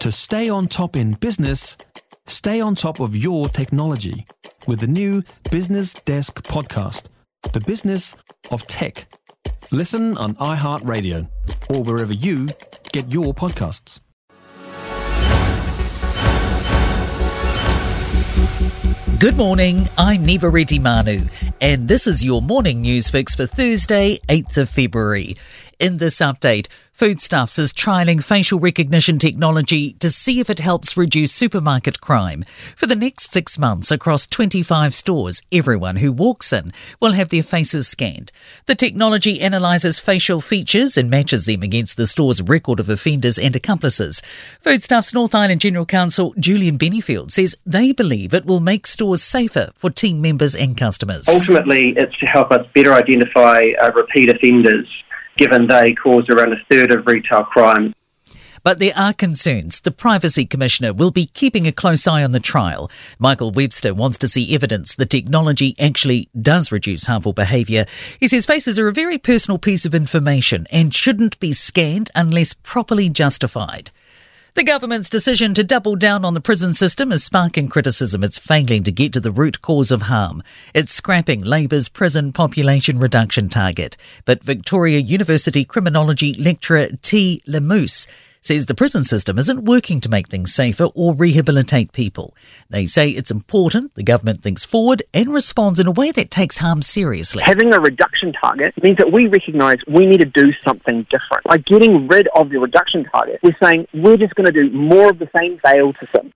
To stay on top in business, stay on top of your technology with the new Business Desk podcast, The Business of Tech. Listen on iHeartRadio or wherever you get your podcasts. Good morning, I'm Niva Retimanu, and this is your morning news fix for Thursday, 8th of February. In this update, Foodstuffs is trialling facial recognition technology to see if it helps reduce supermarket crime. For the next six months across 25 stores, everyone who walks in will have their faces scanned. The technology analyses facial features and matches them against the store's record of offenders and accomplices. Foodstuffs North Island General Counsel Julian Benefield says they believe it will make stores safer for team members and customers. Ultimately, it's to help us better identify uh, repeat offenders given they cause around a third of retail crime. But there are concerns. The Privacy Commissioner will be keeping a close eye on the trial. Michael Webster wants to see evidence the technology actually does reduce harmful behaviour. He says faces are a very personal piece of information and shouldn't be scanned unless properly justified. The government's decision to double down on the prison system is sparking criticism. It's failing to get to the root cause of harm. It's scrapping Labour's prison population reduction target. But Victoria University criminology lecturer Ti Lamusse says the prison system isn't working to make things safer or rehabilitate people. They say it's important the government thinks forward and responds in a way that takes harm seriously. Having a reduction target means that we recognise we need to do something different. By getting rid of the reduction target, we're saying we're just going to do more of the same fail to sim.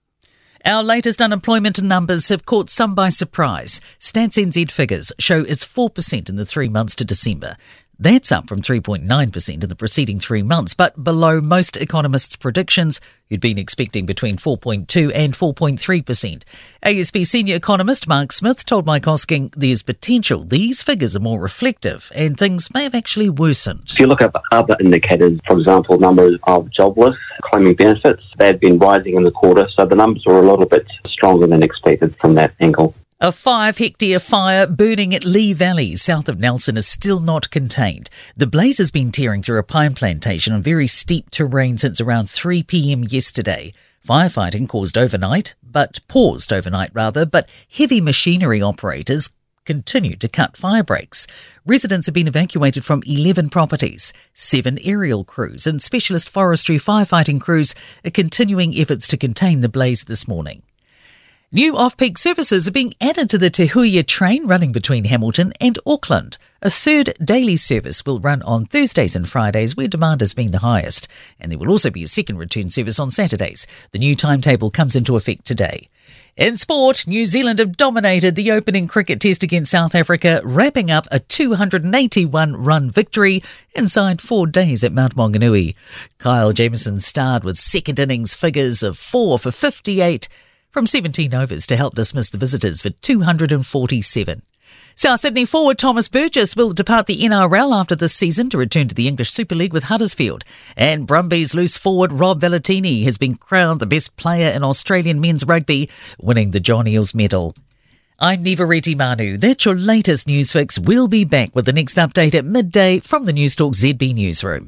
Our latest unemployment numbers have caught some by surprise. Stats NZ figures show it's 4% in the three months to December. That's up from 3.9% in the preceding three months, but below most economists' predictions, who'd been expecting between 4.2 and 4.3%. ASB senior economist Mark Smith told Mike Hosking there's potential these figures are more reflective and things may have actually worsened. If you look at other indicators, for example, numbers of jobless claiming benefits, they've been rising in the quarter, so the numbers are a little bit stronger than expected from that angle. A five hectare fire burning at Lee Valley, south of Nelson, is still not contained. The blaze has been tearing through a pine plantation on very steep terrain since around 3 pm yesterday. Firefighting caused overnight, but paused overnight rather, but heavy machinery operators continued to cut fire breaks. Residents have been evacuated from 11 properties. Seven aerial crews and specialist forestry firefighting crews are continuing efforts to contain the blaze this morning. New off peak services are being added to the Te Huia train running between Hamilton and Auckland. A third daily service will run on Thursdays and Fridays where demand has been the highest, and there will also be a second return service on Saturdays. The new timetable comes into effect today. In sport, New Zealand have dominated the opening cricket test against South Africa, wrapping up a 281 run victory inside four days at Mount Maunganui. Kyle Jamieson starred with second innings figures of 4 for 58 from 17 overs to help dismiss the visitors for 247. South Sydney forward Thomas Burgess will depart the NRL after this season to return to the English Super League with Huddersfield. And Brumbies loose forward Rob Valetini has been crowned the best player in Australian men's rugby, winning the John Eales medal. I'm Niva Retimanu. That's your latest news fix. We'll be back with the next update at midday from the Newstalk ZB newsroom.